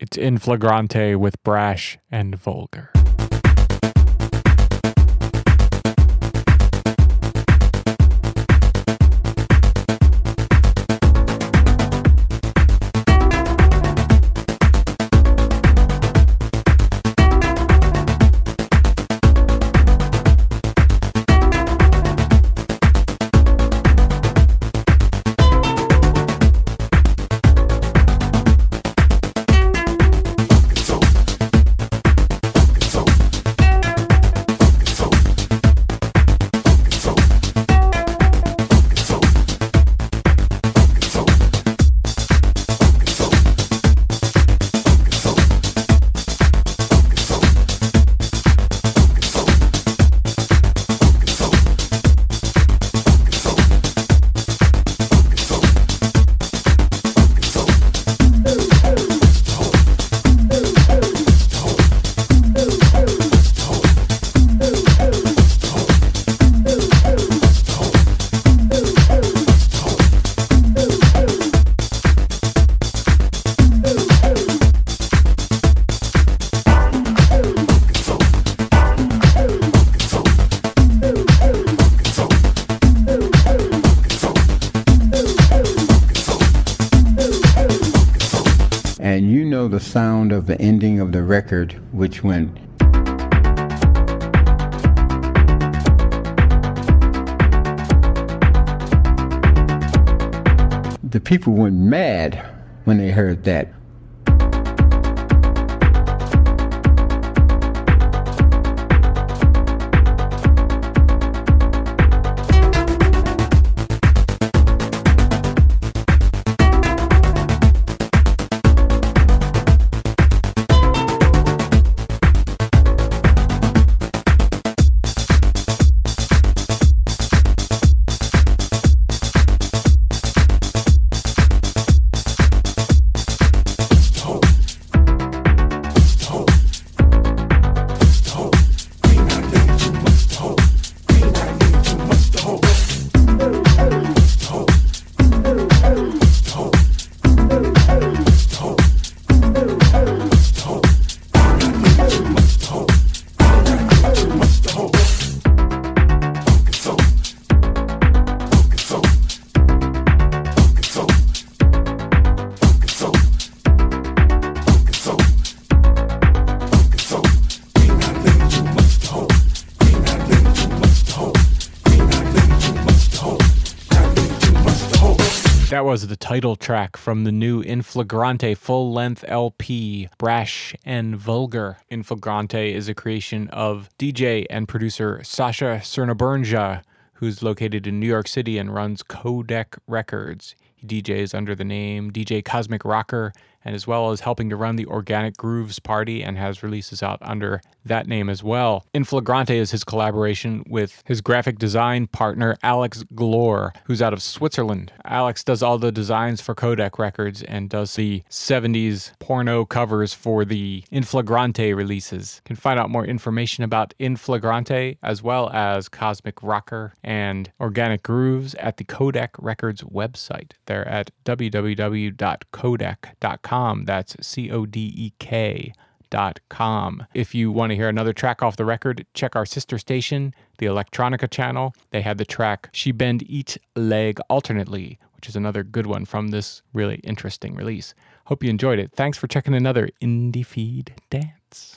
It's In Flagranti with brash and vulgar. The sound of the ending of the record, which went. The people went mad when they heard that. That was the title track from the new In Flagranti full length LP, Brash and Vulgar. In Flagranti is a creation of DJ and producer Sasha Crnobrnja, who's located in New York City and runs Codek Records. DJs under the name DJ Cosmic Rocker and as well as helping to run the Organic Grooves Party and has releases out under that name as well. In Flagranti is his collaboration with his graphic design partner Alex Gloor, who's out of Switzerland. Alex does all the designs for Codek Records and does the 70s porno covers for the In Flagranti releases. You can find out more information about In Flagranti as well as Cosmic Rocker and Organic Grooves at the Codek Records website. They're at www.codek.com. That's C O D E K dot com. If you want to hear another track off the record, check our sister station, the Electronica channel. They had the track She Bend Each Leg Alternately, which is another good one from this really interesting release. Hope you enjoyed it. Thanks for checking another IndieFeed Dance.